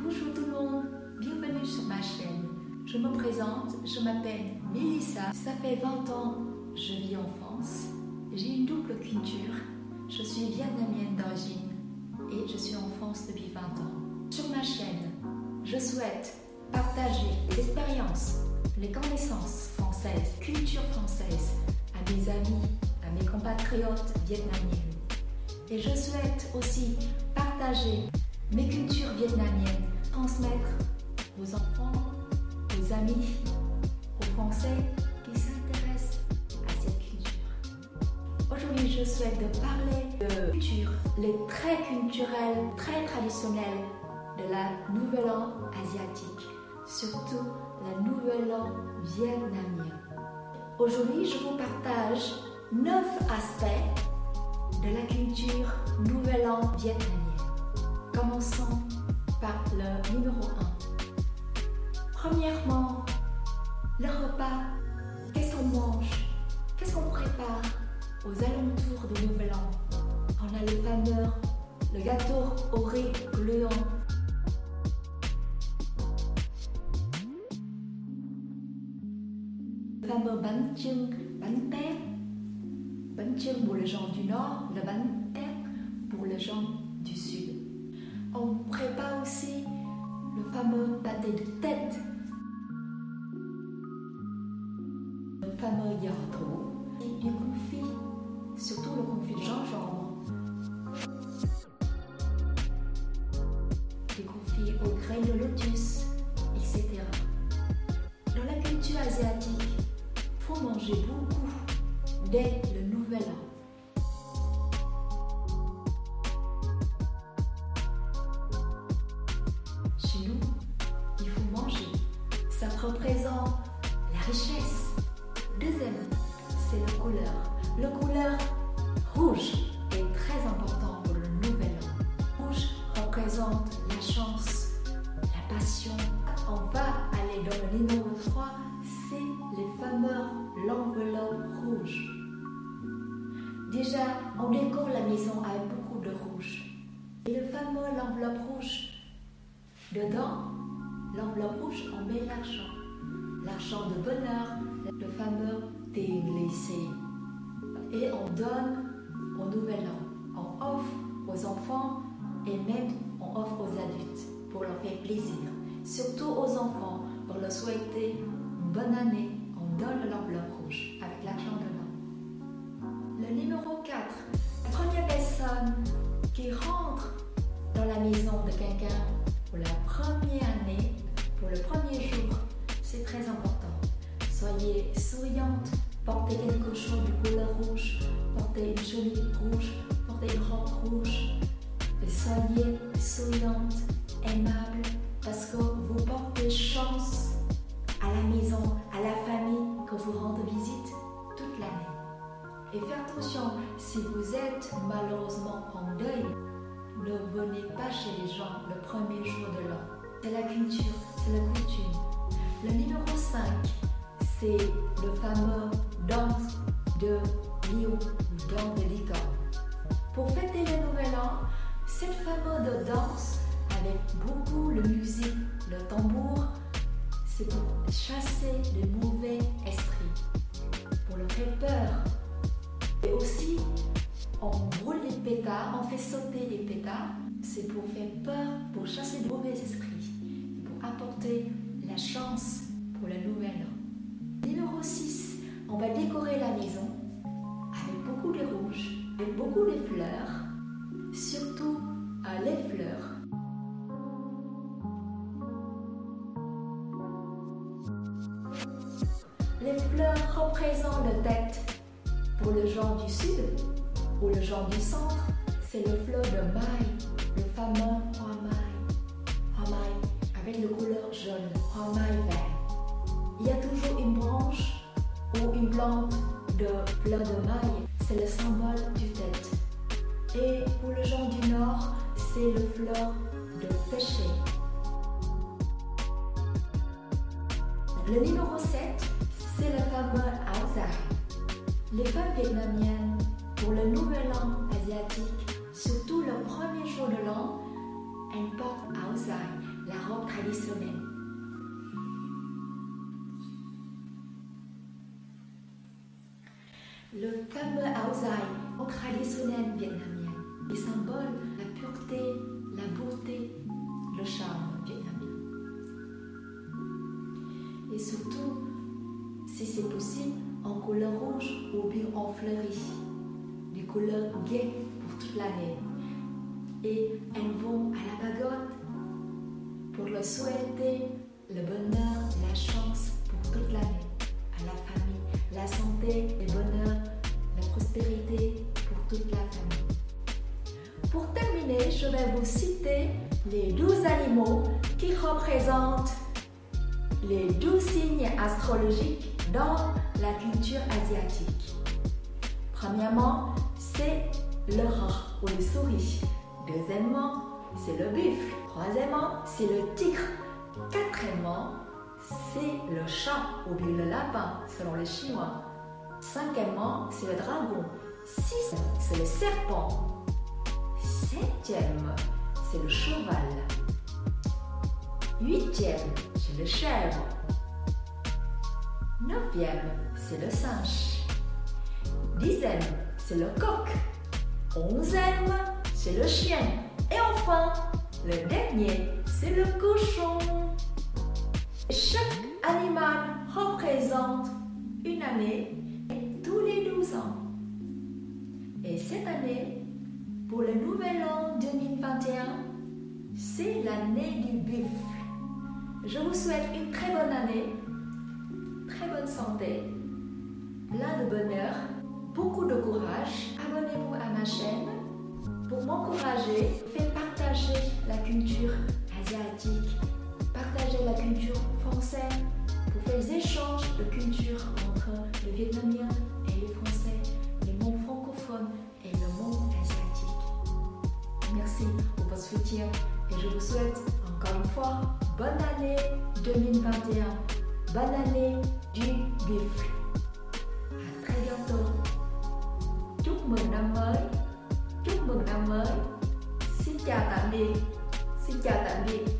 Bonjour tout le monde, bienvenue sur ma chaîne. Je me présente, je m'appelle Melissa. Ça fait 20 ans, je vis en France. J'ai une double culture. Je suis vietnamienne d'origine et je suis en France depuis 20 ans. Sur ma chaîne, je souhaite partager les expériences, les connaissances françaises, culture française à mes amis, à mes compatriotes vietnamiens. Et je souhaite aussi partager mes cultures vietnamiennes, transmettre aux enfants, aux amis, aux Français qui s'intéressent à cette culture. Aujourd'hui, je souhaite parler de culture, les traits culturels très traditionnels de la Nouvelle An asiatique, surtout la Nouvelle An vietnamienne. Aujourd'hui, je vous partage 9 aspects de la culture Nouvelle An vietnamienne. Commençons par le numéro 1. Premièrement, le repas. Qu'est-ce qu'on mange? Qu'est-ce qu'on prépare aux alentours du Nouvel An On a le fameux, le gâteau au riz gluant. Fameux bánh chưng, bánh tét. Bánh pour les gens du nord, le bánh tét pour les gens du sud. On prépare aussi le fameux pâté de tête, le fameux yardo, et du confit, surtout le confit de gingembre, des confits aux graines de lotus, etc. Dans la culture asiatique, il faut manger beaucoup dès le nouvel an. Déjà, on décore la maison avec beaucoup de rouge. Et le fameux l'enveloppe rouge, dedans, l'enveloppe rouge, on met l'argent. L'argent de bonheur, le fameux lycée. Et on donne au nouvel an. On offre aux enfants et même on offre aux adultes pour leur faire plaisir. Surtout aux enfants, pour leur souhaiter une bonne année, on donne l'enveloppe rouge avec l'argent dedans. Le numéro 4, la première personne qui rentre dans la maison de quelqu'un pour la première année, pour le premier jour, c'est très important. Soyez souriante, portez quelque chose de couleur rouge, portez une jolie rouge, portez une robe rouge. Et soyez souriante, aimable, parce que Et faites attention, si vous êtes malheureusement en deuil, ne venez pas chez les gens le premier jour de l'an. C'est la culture, c'est la coutume. Le numéro 5, c'est le fameux danse de lion ou danse de licorne. Pour fêter le nouvel an, cette fameuse danse avec beaucoup de musique, le tambour, c'est pour chasser les Numéro 6, on va décorer la maison avec beaucoup de rouge, avec beaucoup de fleurs, surtout à les fleurs. Les fleurs représentent le tête pour le genre du sud ou le genre du centre, c'est le fleur de maille, le fameux. Hoa maille avec le couleur jaune, hoa maille vert. Il y a toujours une branche ou une plante de fleur de maille, c'est le symbole du tête. Et pour le genre du nord, c'est le fleur de péché. Le numéro 7, c'est le fameux Aozai. Les femmes vietnamiennes, pour le nouvel an asiatique, surtout le premier jour de l'an, elles portent dài, la robe traditionnelle. Le fameux áo dài traditionnel vietnamien, il symbole la pureté, la beauté, le charme vietnamien. Et surtout, si c'est possible, en couleur rouge ou bien en fleuri, des couleurs gaies pour toute l'année. Et elles vont à la pagode pour leur souhaiter le bonheur, la chance pour toute l'année, à la famille, la santé, le bonheur, pour toute la famille. Pour terminer, je vais vous citer les douze animaux qui représentent les douze signes astrologiques dans la culture asiatique. Premièrement, c'est le rat ou le souris. Deuxièmement, c'est le buffle. Troisièmement, c'est le tigre. Quatrièmement, c'est le chat ou bien le lapin, selon les Chinois. Cinquièmement, c'est le dragon. Sixième, c'est le serpent. Septième, c'est le cheval. Huitième, c'est le chèvre. Neuvième, c'est le singe. Dixième, c'est le coq. Onzième, c'est le chien. Et enfin, le dernier, c'est le cochon. Chaque animal représente une année les 12 ans. Et cette année, pour le nouvel an 2021, c'est l'année du buffle. Je vous souhaite une très bonne année, très bonne santé, plein de bonheur, beaucoup de courage. Abonnez-vous à ma chaîne pour m'encourager, faites partager la culture asiatique, partager la culture française, pour faire des échanges de culture entre le vietnamien et le français, le monde francophone et le monde asiatique. Merci pour votre soutien et je vous souhaite encore une fois bonne année 2021, bonne année du buffle. À très bientôt. Chúc mừng năm mới. Chúc mừng năm mới. Xin chào tạm biệt. Xin chào tạm biệt.